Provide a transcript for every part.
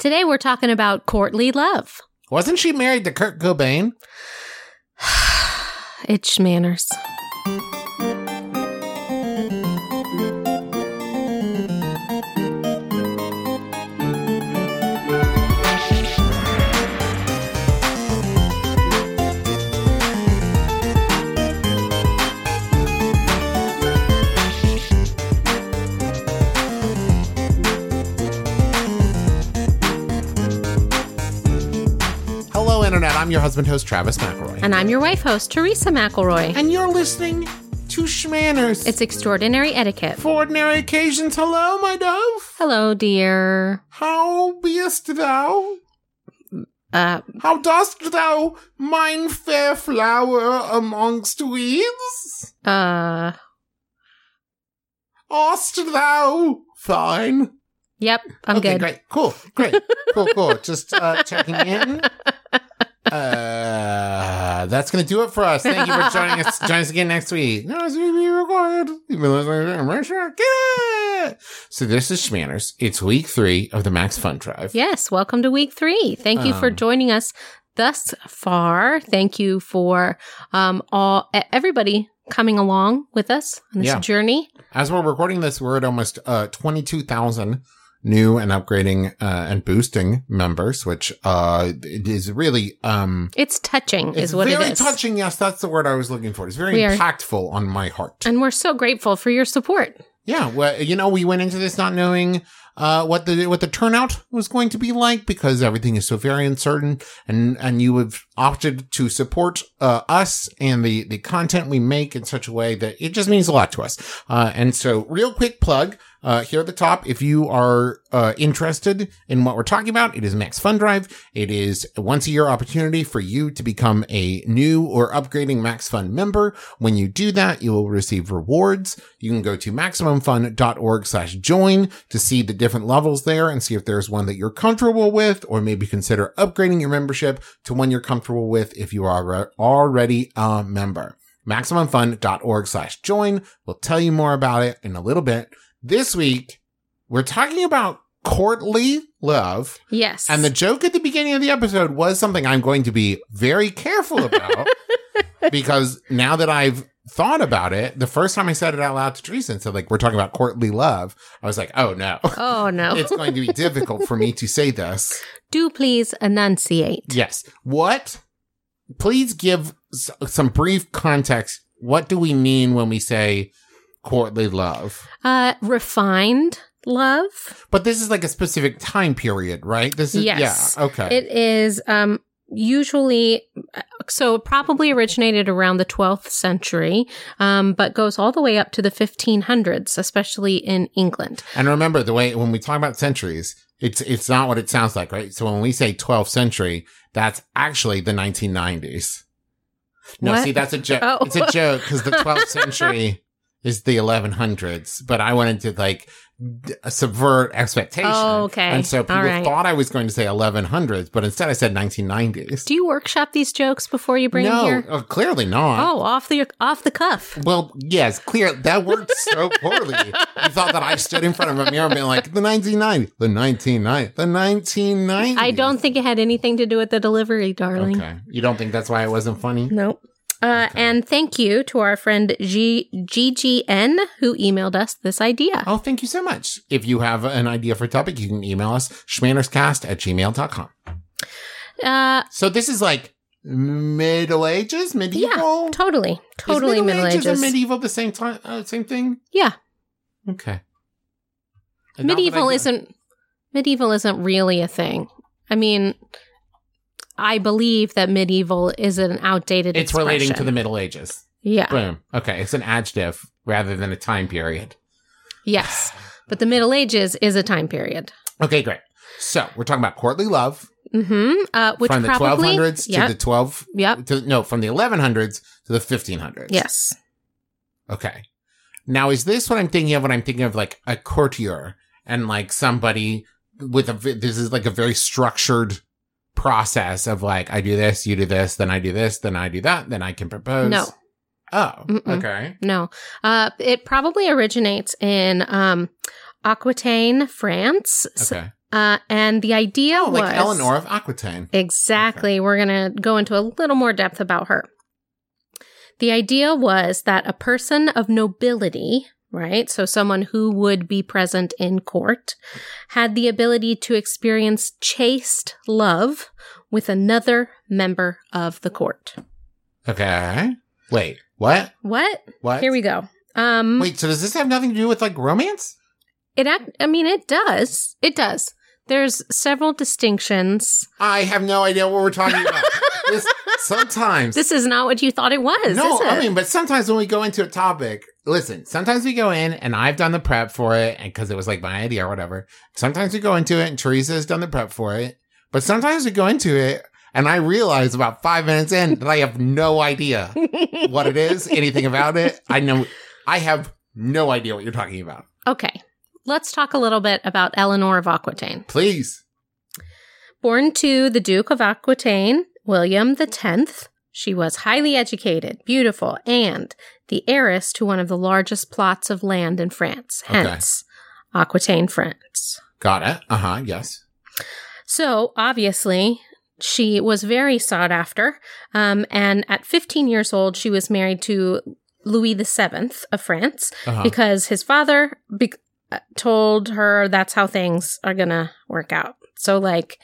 Today we're talking about courtly love. Wasn't she married to Kurt Cobain? It's manners. I'm your husband host, Travis McElroy. And I'm your wife host, Teresa McElroy. And you're listening to Schmanners. It's extraordinary etiquette. for ordinary occasions. Hello, my dove. Hello, dear. How beest thou? Uh, How dost thou, mine fair flower amongst weeds? uh, Ost thou fine? yep, I'm okay, good. great. Cool, great. cool, cool. Just uh, checking in. Uh, that's gonna do it for us. Thank you for joining us. Join us again next week. No, it's be recorded. You've been listening to Right Sure. Get it. So this is Schmanners. It's week three of the Max Fun Drive. Yes, welcome to week three. Thank you for Um, joining us thus far. Thank you for um, all everybody coming along with us on this Yeah. journey. As we're recording this, we're at almost uh, 22,000 new and upgrading uh, and boosting members, which uh, it is really um, It's touching, it's is what it is. touching. Yes, that's the word I was looking for. It's very We are- impactful on my heart. And we're so grateful for your support. Yeah, well, you know, we went into this not knowing uh, what the what the turnout was going to be like because everything is so very uncertain, and and you have opted to support uh, us and the the content we make in such a way that it just means a lot to us. Uh, and so, real quick plug. Uh, here at the top, if you are uh, interested in what we're talking about, it is Max Fun Drive. It is a once a year opportunity for you to become a new or upgrading Max Fun member. When you do that, you will receive rewards. You can go to maximumfun.org slash join to see the different levels there and see if there's one that you're comfortable with, or maybe consider upgrading your membership to one you're comfortable with if you are already a member. MaximumFun.org slash join. We'll tell you more about it in a little bit. This week, we're talking about courtly love. Yes. And the joke at the beginning of the episode was something I'm going to be very careful about because now that I've thought about it, the first time I said it out loud to Teresa and said, like, we're talking about courtly love, I was like, oh no. oh, no. it's going to be difficult for me to say this. Do please enunciate. Yes. What? Please give s- some brief context. What do we mean when we say courtly love? Uh, refined love. But this is like a specific time period, right? This is Yes. yeah, okay. It is um usually so it probably originated around the 12th century um but goes all the way up to the 1500s especially in England. And remember the way when we talk about centuries, it's it's not what it sounds like, right? So when we say 12th century, that's actually the 1990s. No, What? see, that's a joke. Oh. It's a joke because the 12th century is the 1100s. But I wanted to like d- subvert expectation. Oh, okay. And so people right. thought I was going to say 1100s, but instead I said 1990s. Do you workshop these jokes before you bring no, them here? uh, clearly not. Oh, off the off the cuff. Well, yes, clear. That worked so poorly. you thought that I stood in front of a mirror and being like, the 1990, the 1990, the 1990. I don't think it had anything to do with the delivery, darling. Okay. You don't think that's why it wasn't funny? Nope. Uh, And thank you to our friend G- GGN who emailed us this idea. Oh, thank you so much. If you have an idea for a topic, you can email us, schmannerscast at gmail.com. Uh, So this is like Middle Ages, medieval? yeah, totally, Is totally Middle Ages. and medieval the same time, uh, same thing? yeah, Okay. And medieval isn't medieval isn't really a thing. I mean, I believe that medieval is an outdated. It's relating to the Middle Ages. yeah, Boom. Okay. It's an adjective rather than a time period. yes, but the Middle Ages is a time period. Okay, great. So we're talking about courtly love Mm-hmm. Uh, which from the 1200s yep, to the 12 yep, to no from the 1100s to the 1500s. yes. Okay. Now is this what I'm thinking of when I'm thinking of like a courtier and like somebody with a, this is like a very structured process of like I do this, you do this, then I do this, then I do that, then I can propose. No. Oh, Mm-mm. okay. No, uh, it probably originates in um, Aquitaine, France. Okay. Uh, and the idea Oh, was like Eleanor of Aquitaine. Exactly. We're going to go into a little more depth about her. The idea was that a person of nobility, right? So someone who would be present in court had the ability to experience chaste love with another member of the court. Okay. Wait, what? What? What? Here we go. Um Wait, so does this have nothing to do with like romance? it act I mean it does. It does. There's several distinctions. I have no idea what we're talking about. sometimes. This is not what you thought it was, no, it? I mean, but sometimes when we go into a topic, listen, sometimes we go in and I've done the prep for it and because it was like my idea or whatever. Sometimes we go into it and Teresa has done the prep for it. But sometimes we go into it and I realize about five minutes in that I have no idea what it is, anything about it. I know I have no idea what you're talking about. Okay, let's talk a little bit about Eleanor of Aquitaine. Please. Born to the Duke of Aquitaine, William the Tenth. she was highly educated, beautiful, and the heiress to one of the largest plots of land in France, Okay. hence Aquitaine, France. Got it. Uh huh. Yes. So, obviously, she was very sought after. Um, and at 15 years old, she was married to Louis VII of France Uh-huh. because his father be- uh, told her that's how things are going to work out. So, like,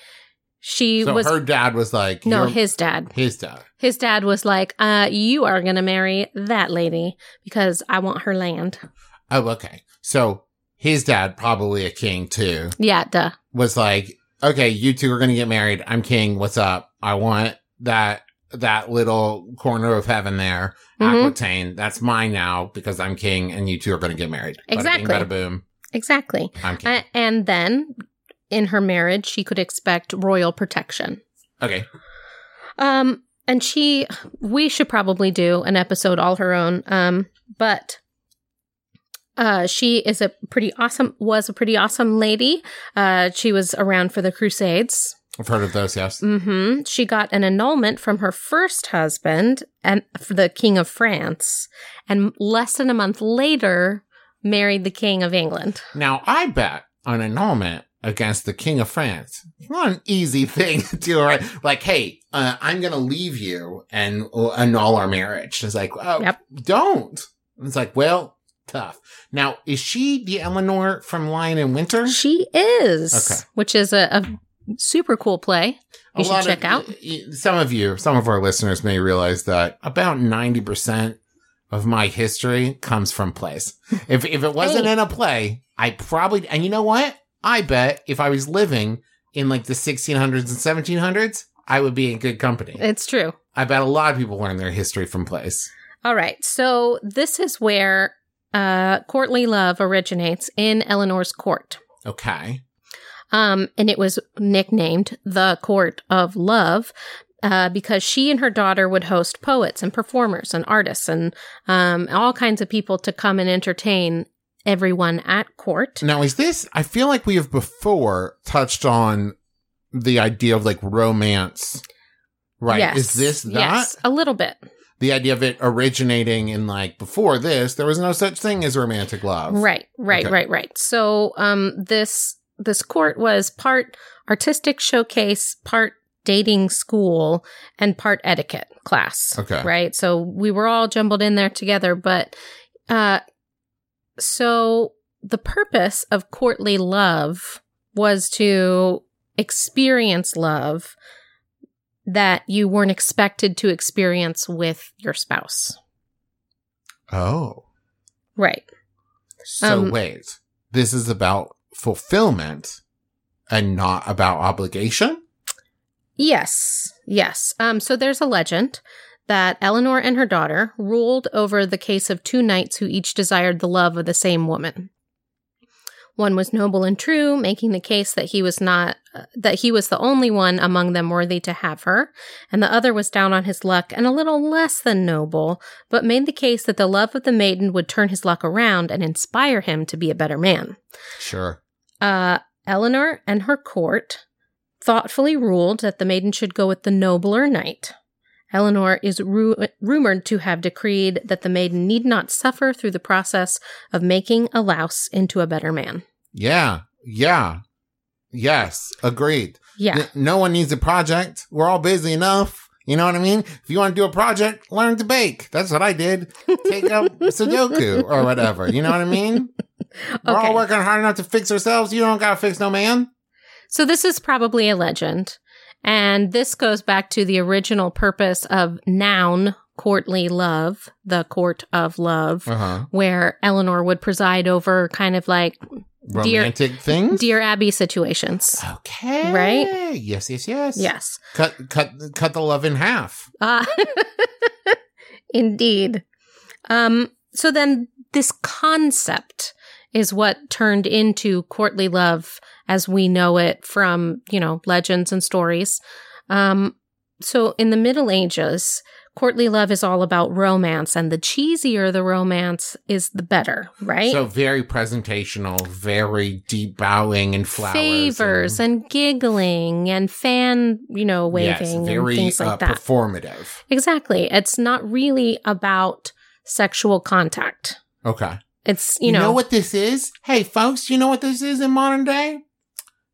she so was. her dad was like, no, his dad. his dad. His dad was like, uh, you are to marry that lady because I want her land. Oh, okay. So his dad, probably a king too, Yeah, duh. was like, okay, you two are to get married. I'm king. What's up? I want that, that little corner of heaven there. Mhm. Aquitaine. That's mine now because I'm king and you two are to get married. Bada bing, Exactly. Bada boom. Exactly. I'm king. Uh, and then in her marriage, she could expect royal protection. okay. Um, and she, we should probably do an episode all her own. Um, but uh, she is a pretty awesome, was a pretty awesome lady. Uh, she was around for the Crusades. I've heard of those. Yes. Mm-hmm. She got an annulment from her first husband and for the King of France, and less than a month later, married the King of England. Now I bet an annulment against the king of France. It's not an easy thing to do, right? Like, hey, uh, I'm going to leave you and uh, annul our marriage. It's like, oh, Yep. don't. It's like, well, tough. Now, is she the Eleanor from Lion in Winter? She is, Okay. which is a, a super cool play. You A should check of, out. Some of you, some of our listeners may realize that about 90% of my history comes from plays. If, if it wasn't Hey. in a play, I probably, and you know what? I bet if I was living in like the 1600s and 1700s, I would be in good company. It's true. I bet a lot of people learn their history from plays. All right. So this is where uh, courtly love originates in Eleanor's court. Okay. Um, and it was nicknamed the Court of Love uh, because she and her daughter would host poets and performers and artists and um, all kinds of people to come and entertain everyone at court. Now, is this, I feel like we have before touched on the idea of like romance. Right. Yes. Is this that? Yes, a little bit. the idea of it originating in like before this, there was no such thing as romantic love. Right, right, Okay. right, right. So um this this court was part artistic showcase, part dating school, and part etiquette class. Okay. Right. So we were all jumbled in there together, but uh so the purpose of courtly love was to experience love that you weren't expected to experience with your spouse. Oh. Right. So Um, wait. This is about fulfillment and not about obligation? Yes, yes. Um, so there's a legend that Eleanor and her daughter ruled over the case of two knights who each desired the love of the same woman. One was noble and true, making the case that he was not uh, that he was the only one among them worthy to have her, and the other was down on his luck and a little less than noble, but made the case that the love of the maiden would turn his luck around and inspire him to be a better man. Sure. Uh, Eleanor and her court thoughtfully ruled that the maiden should go with the nobler knight. Eleanor is ru- rumored to have decreed that the maiden need not suffer through the process of making a louse into a better man. Yeah. Yeah. Yes, agreed. Yeah. No one needs a project. We're all busy enough. You know what I mean? If you want to do a project, learn to bake. That's what I did. Take up Sudoku or whatever. You know what I mean? We're all working hard enough to fix ourselves. You don't gotta fix no man. So this is probably a legend. And this goes back to the original purpose of noun courtly love, the court of love, Uh-huh. where Eleanor would preside over kind of like Dear- Romantic things. Dear Abby situations. Okay. Right? Yes, yes, yes. Yes. Cut cut cut the love in half. Uh, indeed. Um, so then this concept is what turned into courtly love as we know it from, you know, legends and stories. Um, so in the Middle Ages, courtly love is all about romance, and the cheesier the romance is, the better, right? So very presentational, very deep bowing and flowers. Favors and giggling and fan, you know, waving yes, and very things like uh, that. performative. Exactly. It's not really about sexual contact. Okay. It's, you, You, know, know, what this is? Hey, folks, you know what this is in modern day?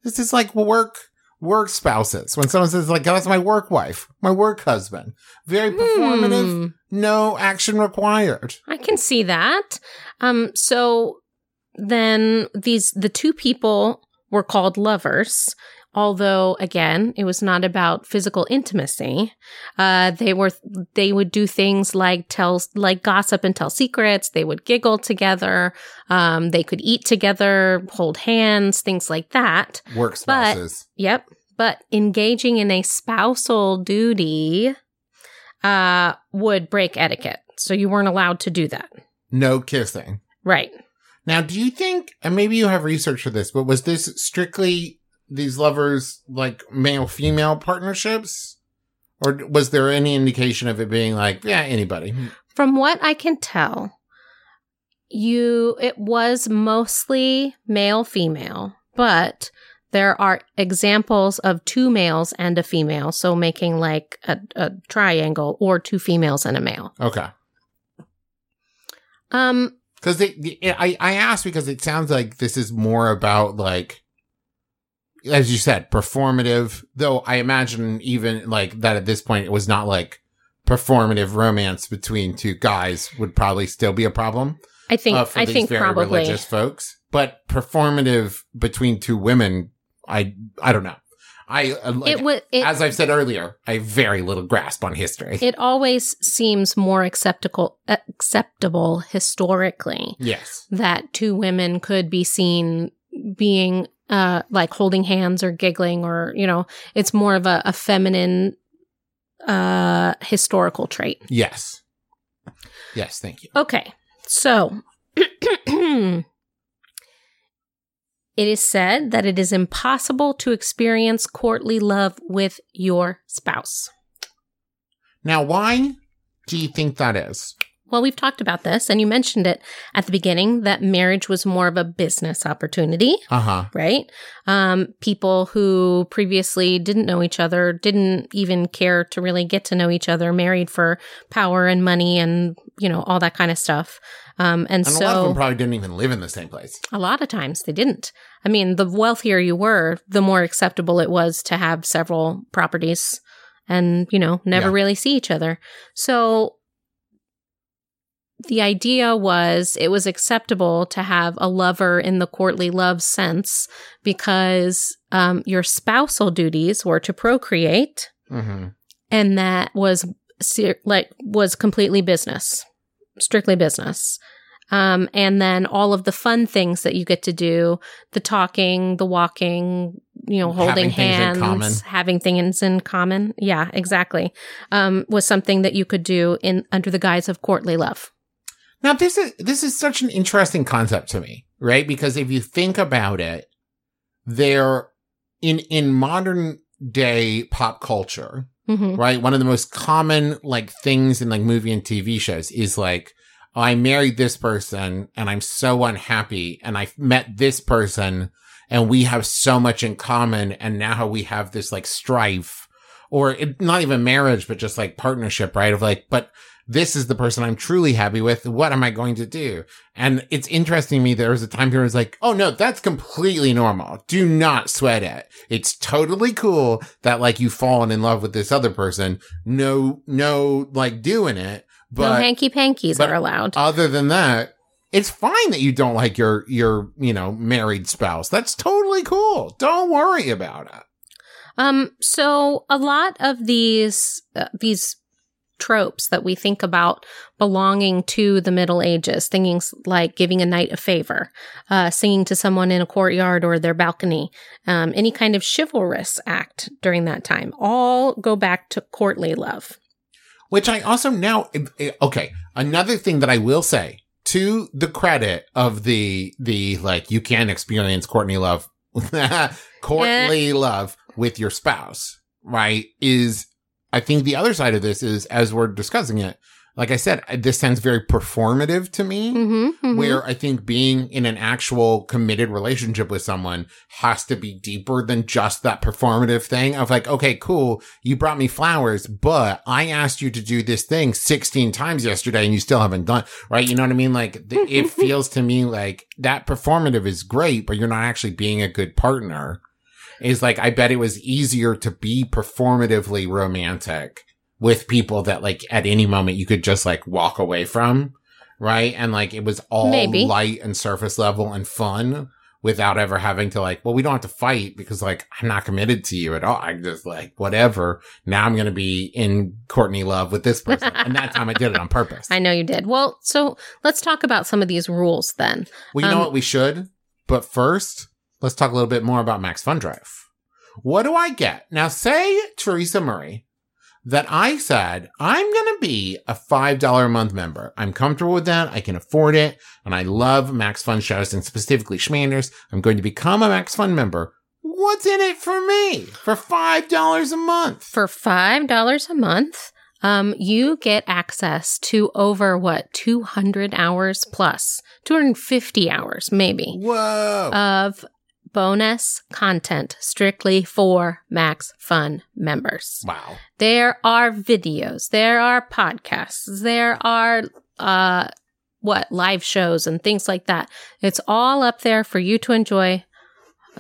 This is like work work spouses. When someone says like, "That's my work wife, my work husband," very performative, Hmm, no action required. I can see that. Um, so then these, the two people were called lovers. Although again, it was not about physical intimacy. Uh, they were, they would do things like tell, like gossip and tell secrets. They would giggle together. Um, they could eat together, hold hands, things like that. Work spouses. Yep. But engaging in a spousal duty uh, would break etiquette. So you weren't allowed to do that. no kissing. Right. Now, do you think, and maybe you have research for this, but was this strictly these lovers like male female partnerships? Or was there any indication of it being like, yeah, anybody? From what I can tell, you it was mostly male female, but there are examples of two males and a female, so making like a, a triangle or two females and a male. Okay. Um Because I, I asked because it sounds like this is more about like, as you said, performative. Though I imagine even like that at this point it was not like performative romance between two guys would probably still be a problem I think uh, for I think very probably religious folks. But performative between two women, I I don't know. I uh, like, it would it, as I've said earlier, I have very little grasp on history. it always seems more acceptable acceptable historically yes. that two women could be seen being uh like holding hands or giggling or you know it's more of a, a feminine uh historical trait Yes. Yes. Thank you. okay so it is said that it is impossible to experience courtly love with your spouse Now, why do you think that is? Well, we've talked about this, and you mentioned it at the beginning that marriage was more of a business opportunity, Uh huh. right? Um, people who previously didn't know each other, didn't even care to really get to know each other, married for power and money and, you know, all that kind of stuff. Um, and, And so a lot of them probably didn't even live in the same place. a lot of times they didn't. I mean, the wealthier you were, the more acceptable it was to have several properties and, you know, never Yeah. really see each other. So the idea was it was acceptable to have a lover in the courtly love sense because um, your spousal duties were to procreate Mm-hmm. and that was like was completely business strictly business. Um, and then all of the fun things that you get to do the talking the walking you know holding Having hands having things in common. Yeah exactly. Um, was something that you could do in under the guise of courtly love Now, this is this is such an interesting concept to me, right? Because if you think about it, there in in modern day pop culture, hmm right? One of the most common like things in like movie and TV shows is like, oh, I married this person and I'm so unhappy and I met this person and we have so much in common and now we have this like strife or it, not even marriage, but just like partnership, right? Of like, but this is the person I'm truly happy with. What am I going to do? And it's interesting to me. There was a time period was like, oh no, that's completely normal. Do not sweat it. It's totally cool that like you've fallen in love with this other person. No, no, like doing it. no But hanky pankies are allowed. other than that, it's fine that you don't like your, your, you know, married spouse. That's totally cool. Don't worry about it. Um, so a lot of these uh, these tropes that we think about belonging to the Middle Ages, things like giving a knight a favor, uh, singing to someone in a courtyard or their balcony, um, any kind of chivalrous act during that time, all go back to courtly love. Which I also now, okay, another thing that I will say to the credit of the, the, like, you can experience Courtney love, courtly love with your spouse, right? Is I think the other side of this is as we're discussing it, like I said, this sounds very performative to me. Mm-hmm, Where I think being in an actual committed relationship with someone has to be deeper than just that performative thing of like, okay, cool. You brought me flowers, but I asked you to do this thing 16 times yesterday and you still haven't done, right? You know what I mean? Like it feels to me like that performative is great, but you're not actually being a good partner. Is like, I bet it was easier to be performatively romantic with people that like at any moment you could just like walk away from. Right. And like it was all Maybe. light and surface level and fun without ever having to like, well, we don't have to fight because like I'm not committed to you at all. I just like whatever. Now I'm going to be in Courtney love with this person. and that time I did it on purpose. I know you did. Well, so let's talk about some of these rules then. Well, you know Um, what we should? But first, let's talk a little bit more about Max Fun Drive. What do I get? Now, say, Teresa Murray, that I said, I'm going to be a $5 a month member. I'm comfortable with that. I can afford it. And I love Max Fun shows and specifically Schmanners. I'm going to become a Max Fun member. What's in it for me for $5 a month? For $5 a month, um, you get access to over what, 200 hours plus, 250 hours maybe Whoa. of bonus content strictly for Max Fun members. wow. There are videos, there are podcasts, there are, uh, what, live shows and things like that. It's all up there for you to enjoy,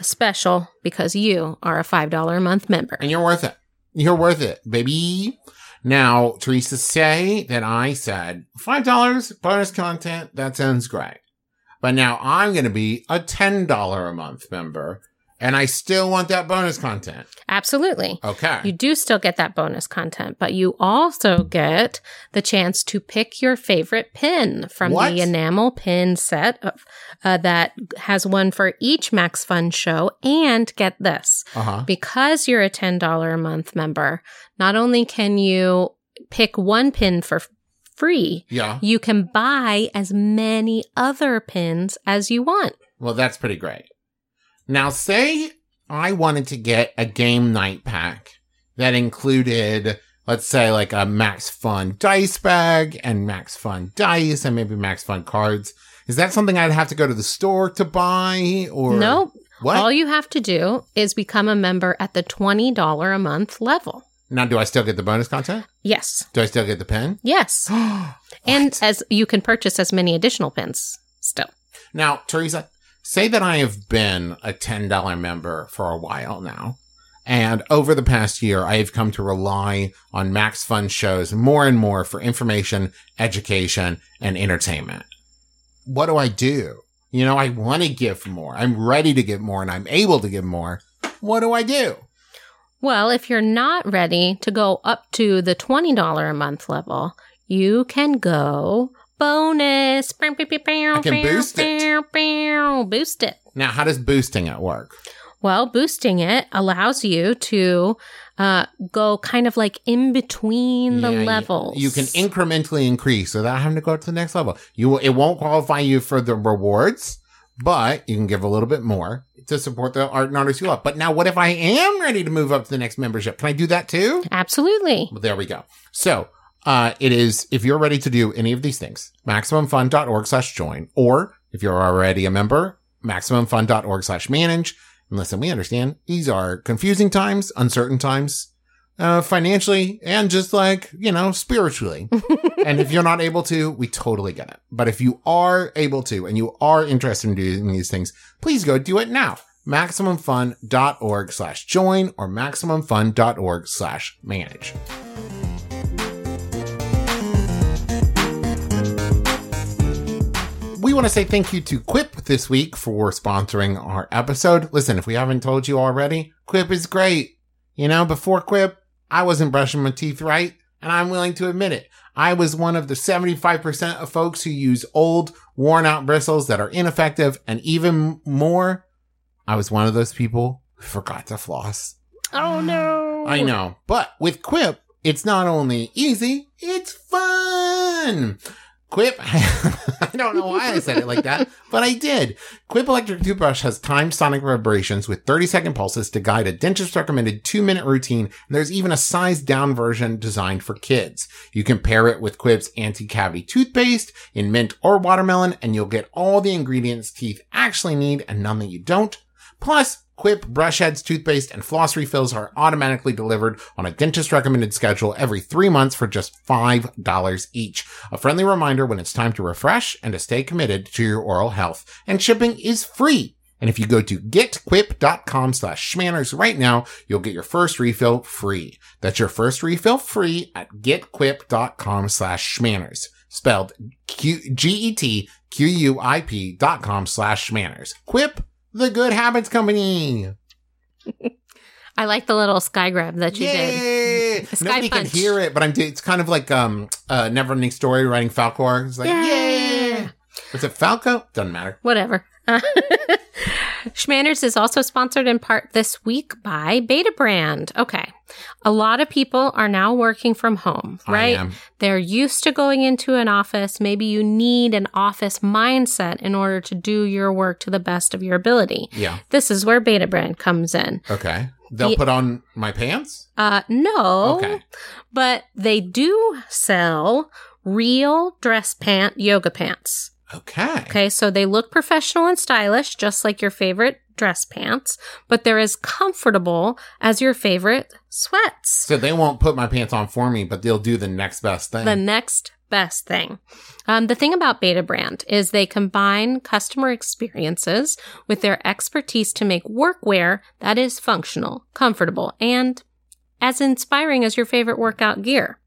special because you are a $5 a month member. and you're worth it. You're worth it, baby. Now, Teresa, say that I said $5 bonus content. That sounds great. But now I'm going to be a $10 a month member and I still want that bonus content. Absolutely. Okay. You do still get that bonus content, but you also get the chance to pick your favorite pin from What? the enamel pin set of, uh, that has one for each Max Fun show. And get this Uh huh. because you're a $10 a month member, not only can you pick one pin for free, Yeah. you can buy as many other pins as you want. Well, that's pretty great. Now, say I wanted to get a game night pack that included, let's say, like a Max Fun dice bag and Max Fun dice and maybe Max Fun cards. Is that something I'd have to go to the store to buy or nope. What? All you have to do is become a member at the $20 a month level. Now, do I still get the bonus content? Yes. Do I still get the pen? Yes. And as you can purchase as many additional pins still. Now, Teresa, say that I have been a $10 member for a while now. And over the past year, I have come to rely on Max Fun shows more and more for information, education, and entertainment. What do I do? You know, I want to give more. I'm ready to give more and I'm able to give more. What do I do? Well, if you're not ready to go up to the $20 a month level, you can go bonus. I can boost it. Boost it. Now, how does boosting it work? Well, boosting it allows you to uh, go kind of like in between the Yeah, you- levels. You, can incrementally increase without having to go to the next level. You it won't qualify you for the rewards, but you can give a little bit more to support the art and artists you love. But now, what if I am ready to move up to the next membership? Can I do that too? Absolutely. Well, there we go. So, uh, it is, if you're ready to do any of these things, maximumfun.org slash join, or if you're already a member, maximumfun.org slash manage. And listen, we understand these are confusing times, uncertain times, uh, financially and just like, you know, spiritually. and if you're not able to, we totally get it. But if you are able to and you are interested in doing these things, please go do it now. MaximumFun.org slash join or MaximumFun.org slash manage. We want to say thank you to Quip this week for sponsoring our episode. Listen, if we haven't told you already, Quip is great. You know, before Quip, I wasn't brushing my teeth right, and I'm willing to admit it. I was one of the 75% of folks who use old, worn out bristles that are ineffective, and even more, I was one of those people who forgot to floss. Oh no. I know. But with Quip, it's not only easy, it's fun. Quip, I don't know why I said it like that, but I did. Quip electric toothbrush has timed sonic vibrations with 30 second pulses to guide a dentist recommended two minute routine. And there's even a sized down version designed for kids. You can pair it with Quip's anti-cavity toothpaste in mint or watermelon and you'll get all the ingredients teeth actually need and none that you don't. Plus, Quip brush heads, toothpaste, and floss refills are automatically delivered on a dentist recommended schedule every three months for just $5 each. A friendly reminder when it's time to refresh and to stay committed to your oral health. And shipping is free. And if you go to getquip.com slash schmanners right now, you'll get your first refill free. That's your first refill free at getquip.com slash schmanners. Spelled Q- G-E-T-Q-U-I-P dot com slash schmanners. Quip the Good Habits Company. I like the little sky grab that you did. Yay! The sky Nobody punch. can hear it, but I'm. It's kind of like um, uh, Neverending Story writing Falcor. It's like Yeah. yay! Was it Falco? Doesn't matter. Whatever. Schmanners is also sponsored in part this week by Beta Brand. Okay. A lot of people are now working from home, right? They're used to going into an office. Maybe you need an office mindset in order to do your work to the best of your ability. Yeah. This is where Beta Brand comes in. Okay. They'll The- put on my pants. Uh, no. Okay. But they do sell real dress pant yoga pants. Okay. Okay, so they look professional and stylish, just like your favorite dress pants, but they're as comfortable as your favorite sweats. So they won't put my pants on for me, but they'll do the next best thing. The next best thing. Um, the thing about Beta Brand is they combine customer experiences with their expertise to make workwear that is functional, comfortable, and as inspiring as your favorite workout gear.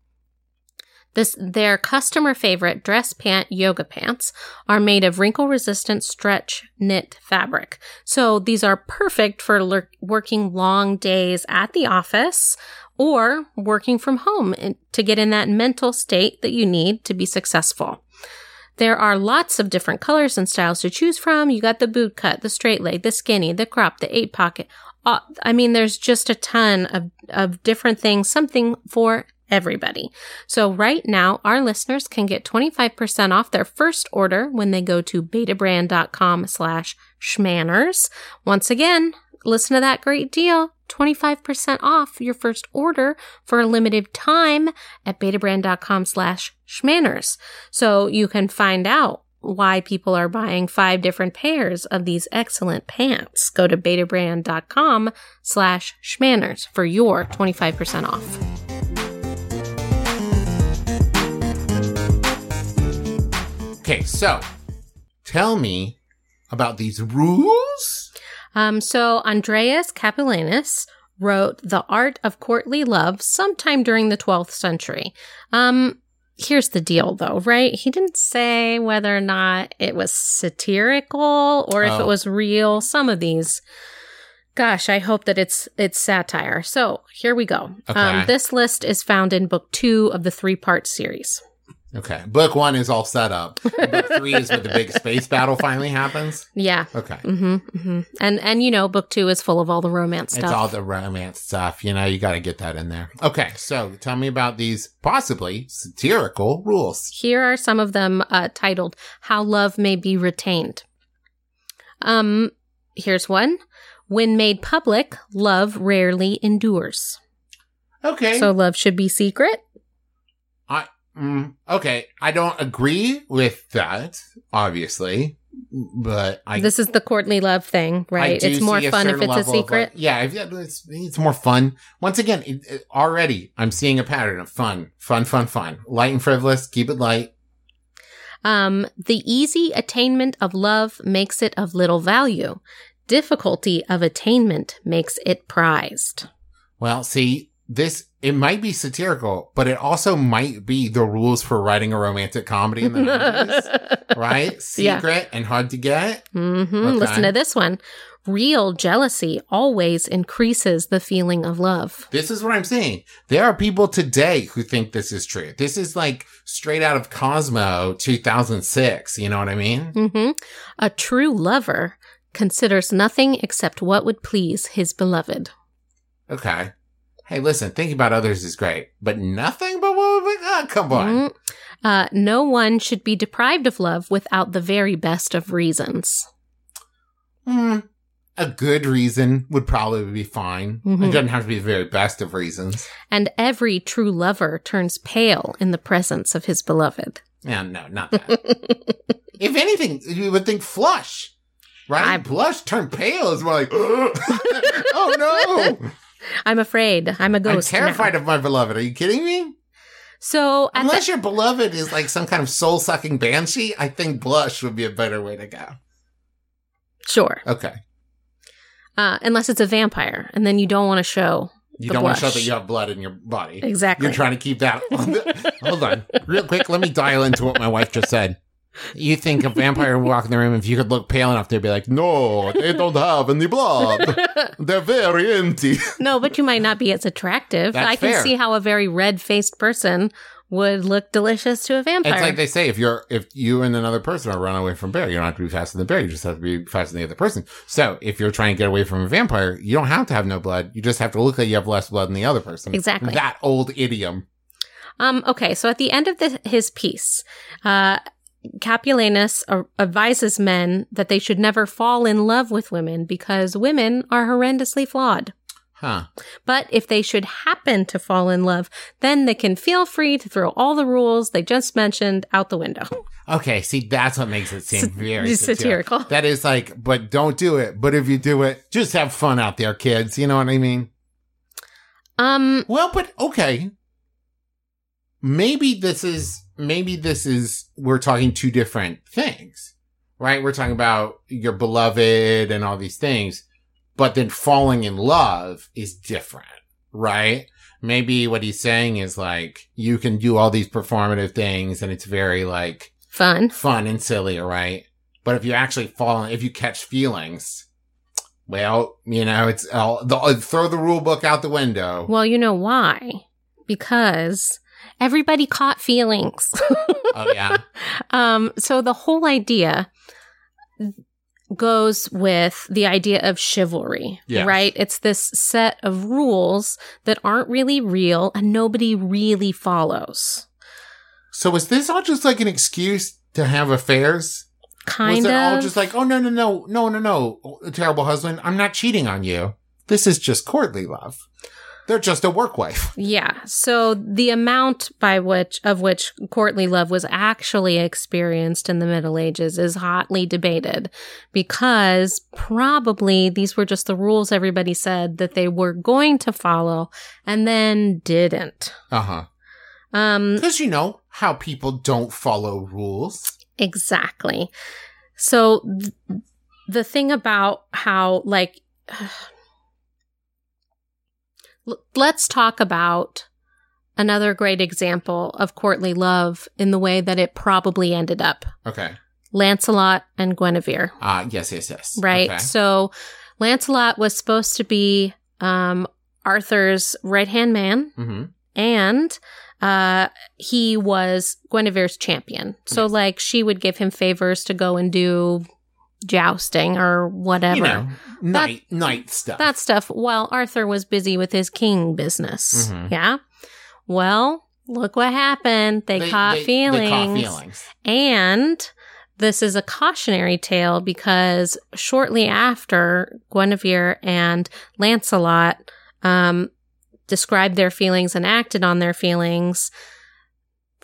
This, their customer favorite dress pant yoga pants are made of wrinkle resistant stretch knit fabric. So these are perfect for lur- working long days at the office or working from home to get in that mental state that you need to be successful. There are lots of different colors and styles to choose from. You got the boot cut, the straight leg, the skinny, the crop, the eight pocket. I mean, there's just a ton of, of different things, something for everybody. So right now, our listeners can get 25% off their first order when they go to betabrand.com slash schmanners. Once again, listen to that great deal. 25% off your first order for a limited time at betabrand.com slash schmanners. So you can find out why people are buying five different pairs of these excellent pants. Go to betabrand.com slash schmanners for your 25% off. Okay, so tell me about these rules. Um, so Andreas Capellanus wrote The Art of Courtly Love sometime during the 12th century. Um, here's the deal though, right? He didn't say whether or not it was satirical or if Oh. it was real. Some of these Gosh, I hope that it's it's satire. So here we go. Okay. Um, this list is found in book two of the three part series. Okay, book one is all set up. book three is when the big space battle finally happens. Yeah. Okay. Mm-hmm, mm-hmm. And and you know, book two is full of all the romance It's all the romance stuff, you know, you got to get that in there. Okay, so tell me about these possibly satirical rules. Here are some of them uh, titled How Love May Be Retained. Um, here's one. When made public, love rarely endures. Okay. So love should be secret. Mm, okay, I don't agree with that, obviously, but I this is the courtly love thing, right? It's more fun if it's a secret. like- yeah, if, yeah, it's, it's more fun. Once again, it, it- already I'm seeing a pattern of fun, fun, fun, fun. Light and frivolous. Keep it light. Um, the easy attainment of love makes it of little value. Difficulty of attainment makes it prized. Well, see, this it might be satirical, but it also might be the rules for writing a romantic comedy in the 90s, right? Yeah. Secret and hard to get. Mm-hmm. Okay. Listen to this one. Real jealousy always increases the feeling of love. This is what I'm saying. There are people today who think this is true. This is like straight out of Cosmo 2006. You know what I mean? Mm-hmm. A true lover considers nothing except what would please his beloved. Okay. Hey, listen, thinking about others is great, but nothing but what would oh, come on. Mm. Uh, no one should be deprived of love without the very best of reasons. Hmm. A good reason would probably be fine. Mhm. It doesn't have to be the very best of reasons. And every true lover turns pale in the presence of his beloved. Yeah, no, not that. if anything, you would think flush. Right? I- Blush, turn pale is more like, oh no. I'm afraid. I'm a ghost. I'm terrified of my beloved. Are you kidding me? So, at the- Unless your beloved is like some kind of soul sucking banshee, I think blush would be a better way to go. sure. Okay. Uh, unless it's a vampire, and then you don't want to show. You don't want to show that you have blood in your body. Exactly. You're trying to keep that. On the, hold on, real quick. Let me dial into what my wife just said. You think a vampire would walk in the room if you could look pale enough, they'd be like, "No, they don't have any blood. They're very empty." no, but you might not be as attractive. That's I can fair. see how a very red faced person would look delicious to a vampire. It's like they say if you're if you and another person are running away from a bear, you don't have to be faster than the bear. You just have to be faster than the other person. So if you're trying to get away from a vampire, you don't have to have no blood. You just have to look like you have less blood than the other person. Exactly. That old idiom. Um, okay, so at the end of the, his piece, uh, Capellanus advises men that they should never fall in love with women because women are horrendously flawed. Huh. But if they should happen to fall in love, then they can feel free to throw all the rules they just mentioned out the window. Okay, see, that's what makes it seem very satirical. satirical. That is like, but don't do it. But if you do it, just have fun out there, kids. You know what I mean? Um, Well, but okay. Maybe this is, maybe this is, we're talking two different things, right? We're talking about your beloved and all these things, but then falling in love is different, right? Maybe what he's saying is like, you can do all these performative things and it's very like, fun. fun and silly, right? But if you actually fall, if you catch feelings, well, you know, it's all the, uh, throw the rule book out the window. Well, you know why? Because everybody caught feelings. oh yeah, Um, so the whole idea goes with the idea of chivalry, Yes. right? It's this set of rules that aren't really real and nobody really follows. so is this all just like an excuse to have affairs? Kind of. Was it all just like, oh no no no no no no, terrible husband, I'm not cheating on you. This is just courtly love. They're just a work wife. yeah. So the amount by which of which courtly love was actually experienced in the Middle Ages is hotly debated because probably these were just the rules everybody said that they were going to follow and then didn't. Uh huh. Um Because you know how people don't follow rules. exactly. So th- the thing about how like L- let's talk about another great example of courtly love in the way that it probably ended up. Okay. Lancelot and Guinevere, Ah, yes yes yes. right? Okay. So Lancelot was supposed to be um Arthur's right-hand man Mm-hmm. and uh he was Guinevere's champion. So Yes. like she would give him favors to go and do jousting or whatever. You know, night night stuff. that stuff while Arthur was busy with his king business. Mhm. Yeah. Well, look what happened. They, caught feelings. They caught feelings. And this is a cautionary tale because shortly after Guinevere and Lancelot um, described their feelings and acted on their feelings,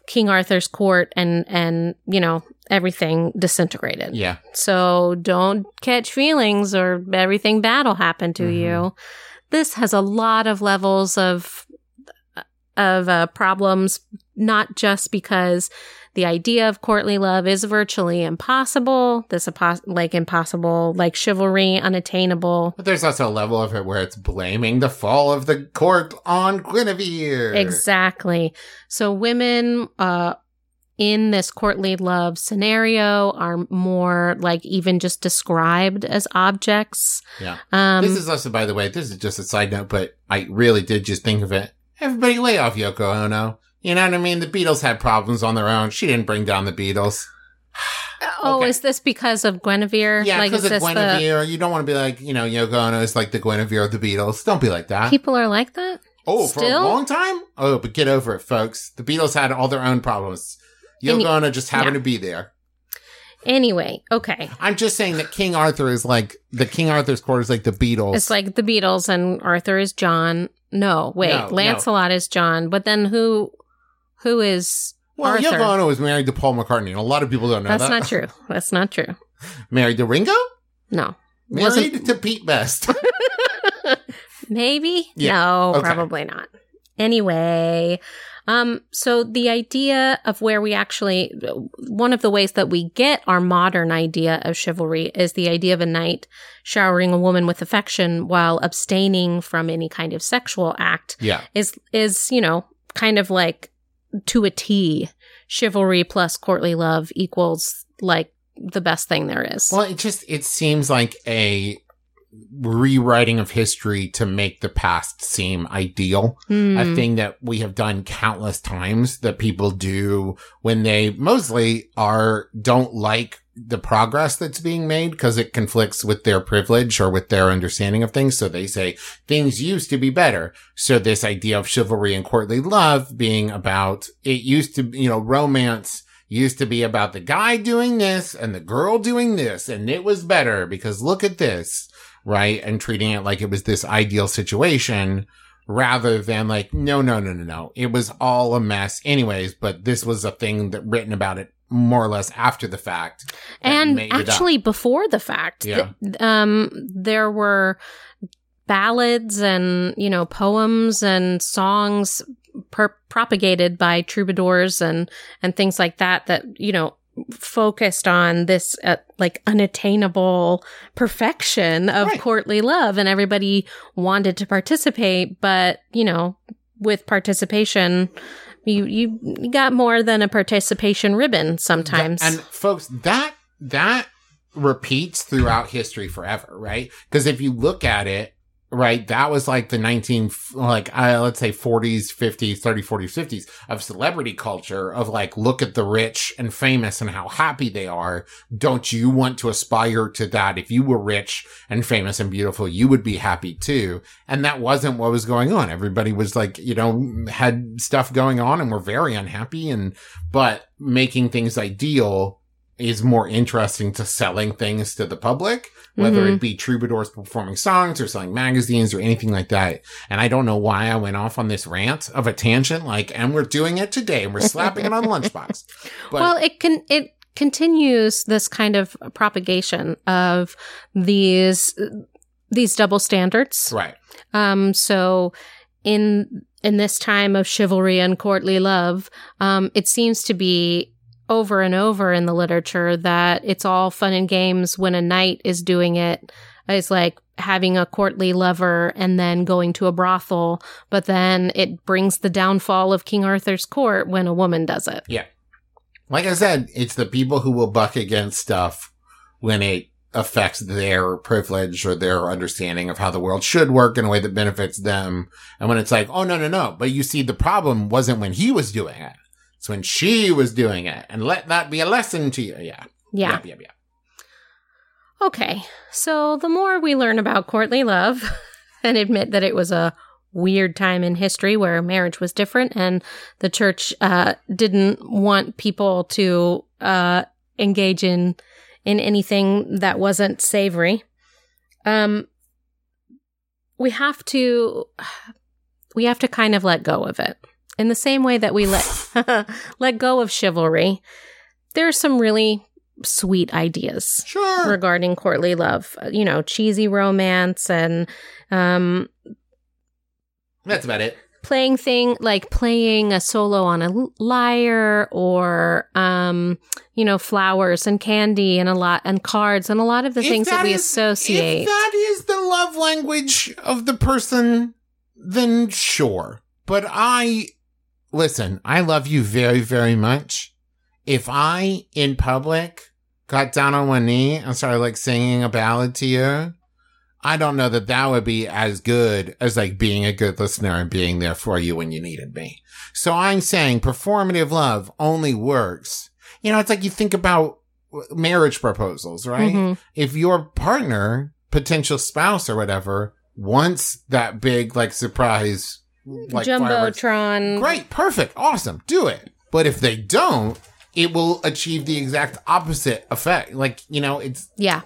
King Arthur's court and and you know everything disintegrated. Yeah. So don't catch feelings or everything bad will happen to Mhm. you. This has a lot of levels of of uh, problems, not just because the idea of courtly love is virtually impossible. This impos- like impossible, like chivalry, unattainable. But there's also a level of it where it's blaming the fall of the court on Guinevere. Exactly. So women uh in this courtly love scenario are more like even just described as objects. Yeah. Um this is also, by the way, this is just a side note, but I really did just think of it. Everybody lay off Yoko Ono. You know what I mean? The Beatles had problems on their own. She didn't bring down the Beatles. Oh, okay. is this because of Guinevere? Yeah, like because is of this the Guinevere. You don't want to be like, you know, Yoko Ono is like the Guinevere of the Beatles. Don't be like that. people are like that? oh, for a long time? Oh, but get over it, folks. The Beatles had all their own problems. Yoko And y- Ono just happened yeah. to be there. Anyway, okay. I'm just saying that King Arthur is like, the King Arthur's court is like the Beatles. It's like the Beatles and Arthur is John. No, wait, No, no. Lancelot is John, but then who who is well, Arthur. Yoko Ono was married to Paul McCartney, and a lot of people don't know That's that. not true. That's not true. married to Ringo? No. Married Wasn't- to Pete Best. Maybe? Yeah. No, Okay. probably not. Anyway, um, so the idea of where we actually, one of the ways that we get our modern idea of chivalry is the idea of a knight showering a woman with affection while abstaining from any kind of sexual act yeah. is, is, you know, kind of like to a T. Chivalry plus courtly love equals like the best thing there is. Well, it just it seems like a rewriting of history to make the past seem ideal. Hmm. A thing that we have done countless times that people do when they mostly are don't like the progress that's being made because it conflicts with their privilege or with their understanding of things. So they say things used to be better. So this idea of chivalry and courtly love being about it used to, you know, romance used to be about the guy doing this and the girl doing this and it was better because look at this, right? And treating it like it was this ideal situation rather than like, no, no, no, no, no. It was all a mess anyways, but this was a thing that written about it more or less after the fact. and made it up. actually before the fact Yeah. th- um there were ballads and you know poems and songs per- propagated by troubadours and and things like that that you know focused on this uh, like unattainable perfection of Right. courtly love and everybody wanted to participate but you know with participation you you you got more than a participation ribbon sometimes And folks, that, that repeats throughout history forever, right? Because if you look at it, right, that was like the 19, like, uh, let's say 40s, 50s, 30s, 40s, 50s of celebrity culture of like, look at the rich and famous and how happy they are. Don't you want to aspire to that? If you were rich and famous and beautiful, you would be happy too. And that wasn't what was going on. Everybody was like, you know, had stuff going on and were very unhappy and, but making things ideal is more interesting to selling things to the public, whether Mhm. it be troubadours performing songs or selling magazines or anything like that. And I don't know why I went off on this rant of a tangent, like, and we're doing it today and we're slapping it on Lunchbox. But well, it can it continues this kind of propagation of these these double standards. right. Um, so in in this time of chivalry and courtly love, um, it seems to be over and over in the literature that it's all fun and games when a knight is doing it. It's like having a courtly lover and then going to a brothel, but then it brings the downfall of King Arthur's court when a woman does it. Yeah. Like I said, it's the people who will buck against stuff when it affects their privilege or their understanding of how the world should work in a way that benefits them. And when it's like, oh, no, no, no. But you see, the problem wasn't when he was doing it. It's when she was doing it. And let that be a lesson to you. Yeah. Yeah. Yep, yep, yep. Okay, so the more we learn about courtly love and admit that it was a weird time in history where marriage was different and the church uh, didn't want people to uh, engage in in anything that wasn't savory, um, we have to we have to kind of let go of it in the same way that we let let go of chivalry there's some really sweet ideas Sure. regarding courtly love. You know, cheesy romance and um, That's about it. playing thing like playing a solo on a lyre or um, you know, flowers and candy and a lot and cards and a lot of the If things that, we is- associate. If that is the love language of the person, then sure. But I listen, I love you very, very much. If I in public got down on one knee and started like singing a ballad to you, I don't know that that would be as good as like being a good listener and being there for you when you needed me. So I'm saying performative love only works. You know, it's like you think about marriage proposals, right? Mhm. if your partner, potential spouse or whatever, wants that big like surprise like fireworks, Jumbotron. great, perfect, awesome, do it. But if they don't, it will achieve the exact opposite effect. Like, you know, it's Yeah.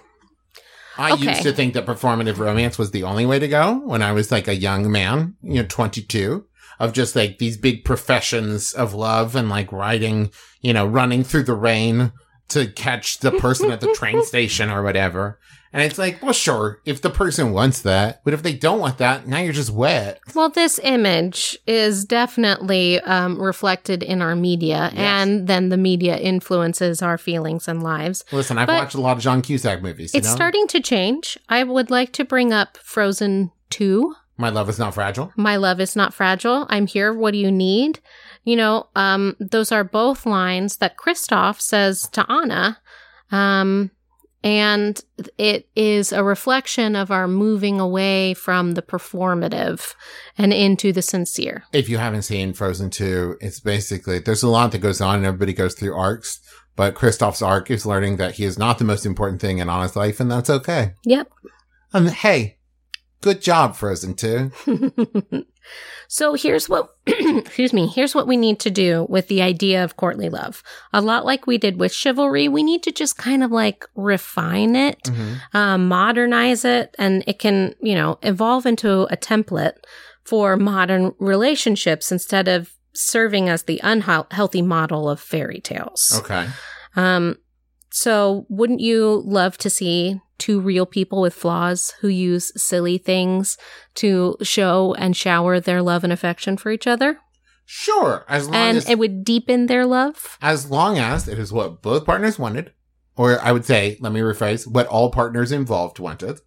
I Okay. used to think that performative romance was the only way to go when I was like a young man, you know, 22, of just like these big professions of love and like riding, you know, running through the rain to catch the person at the train station or whatever. And it's like, well, sure, if the person wants that, but if they don't want that, now you're just wet. Well, this image is definitely um, reflected in our media, Yes. and then the media influences our feelings and lives. Listen, I've But- watched a lot of John Cusack movies. You It's know? starting to change. I would like to bring up Frozen 2. My love is not fragile. My love is not fragile. I'm here. What do you need? You know, um, those are both lines that Kristoff says to Anna. Um, and it is a reflection of our moving away from the performative and into the sincere. if you haven't seen Frozen 2, it's basically, there's a lot that goes on and everybody goes through arcs, but Kristoff's arc is learning that he is not the most important thing in Anna's life, and that's okay. Yep. And hey, good job, Frozen 2. so here's what excuse me here's what we need to do with the idea of courtly love a lot like we did with chivalry we need to just kind of like refine it Mm-hmm. um, modernize it and it can you know evolve into a template for modern relationships instead of serving as the unhealthy model of fairy tales Okay. um, so wouldn't you love to see two real people with flaws who use silly things to show and shower their love and affection for each other? Sure. As long And as, it would deepen their love? as long as it is what both partners wanted, or I would say, let me rephrase, what all partners involved wanted.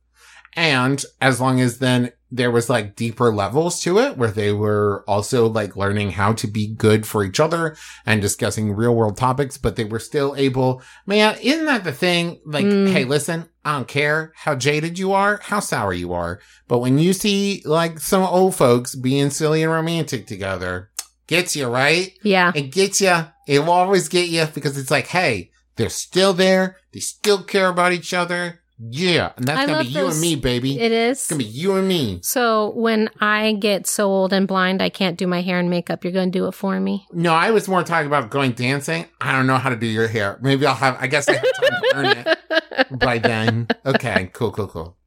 And as long as then there was like deeper levels to it where they were also like learning how to be good for each other and discussing real world topics, but they were still able, man, isn't that the thing? Like, Mm. hey, listen, I don't care how jaded you are, how sour you are. But when you see like some old folks being silly and romantic together, gets you, right? Yeah. It gets you. It will always get you because it's like, hey, they're still there. They still care about each other. Yeah. And that's I love be you and me, baby. It it's going to be you and me. So when I get so old and blind I can't do my hair and makeup, you're to do it for me? No, I was more talking about going dancing. I don't know how to do your hair. Maybe I'll have, I guess I have time to learn it by then. Okay. Cool, cool, cool.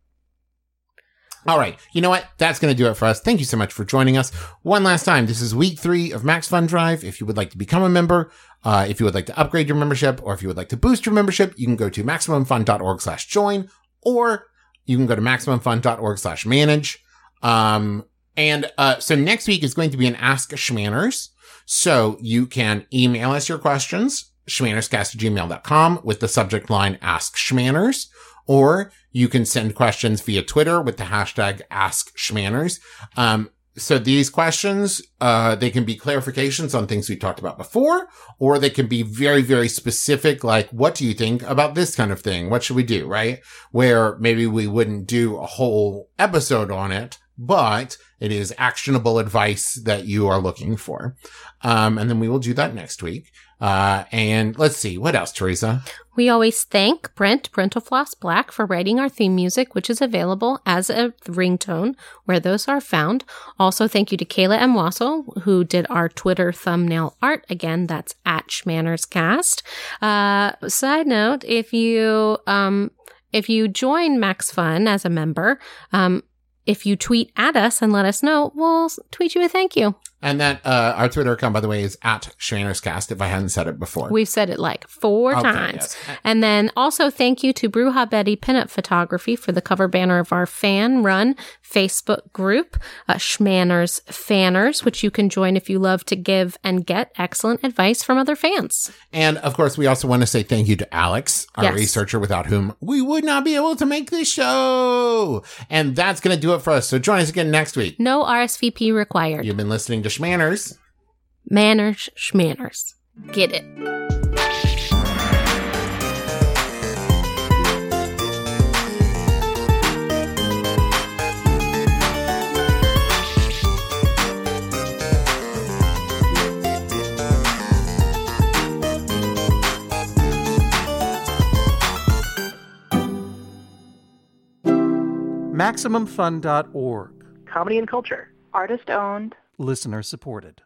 All right. You know what? That's going to do it for us. Thank you so much for joining us. One last time. This is week three of Max Fun Drive. If you would like to become a member, uh, if you would like to upgrade your membership or if you would like to boost your membership, you can go to MaximumFun.org slash join or you can go to MaximumFun.org slash manage. Um, and, uh, so next week is going to be an Ask Schmanners. So you can email us your questions, schmannerscast with the subject line Ask Schmanners, or you can send questions via Twitter with the hashtag Ask Schmanners. Um, so these questions, uh, they can be clarifications on things we talked about before, or they can be very, very specific, like, what do you think about this kind of thing? What should we do? Right? Where maybe we wouldn't do a whole episode on it, but it is actionable advice that you are looking for. Um, and then we will do that next week. Uh, and let's see, what else, Teresa? We always thank Brent Brentalfloss Black for writing our theme music, which is available as a ringtone where those are found. Also, thank you to Kayla M. Wasil, who did our Twitter thumbnail art. Again, that's at Schmannerscast. Uh, side note, if you, um, if you join Max Fun as a member, um, if you tweet at us and let us know, we'll tweet you a thank you. And that uh, our Twitter account, by the way, is at Schmannerscast, if I hadn't said it before. We've said it like four Okay, times. yes. And then also thank you to Bruja Betty Pinup Photography for the cover banner of our fan run Facebook group, uh, Schmanners Fanners, which you can join if you love to give and get excellent advice from other fans. And of course, we also want to say thank you to Alex, our Yes. researcher, without whom we would not be able to make this show. And that's going to do it for us. So join us again next week. No RSVP required. You've been listening to Schmanners. Manners, schmanners. Get it. MaximumFun.org. Comedy and culture. Artist owned. Listener supported.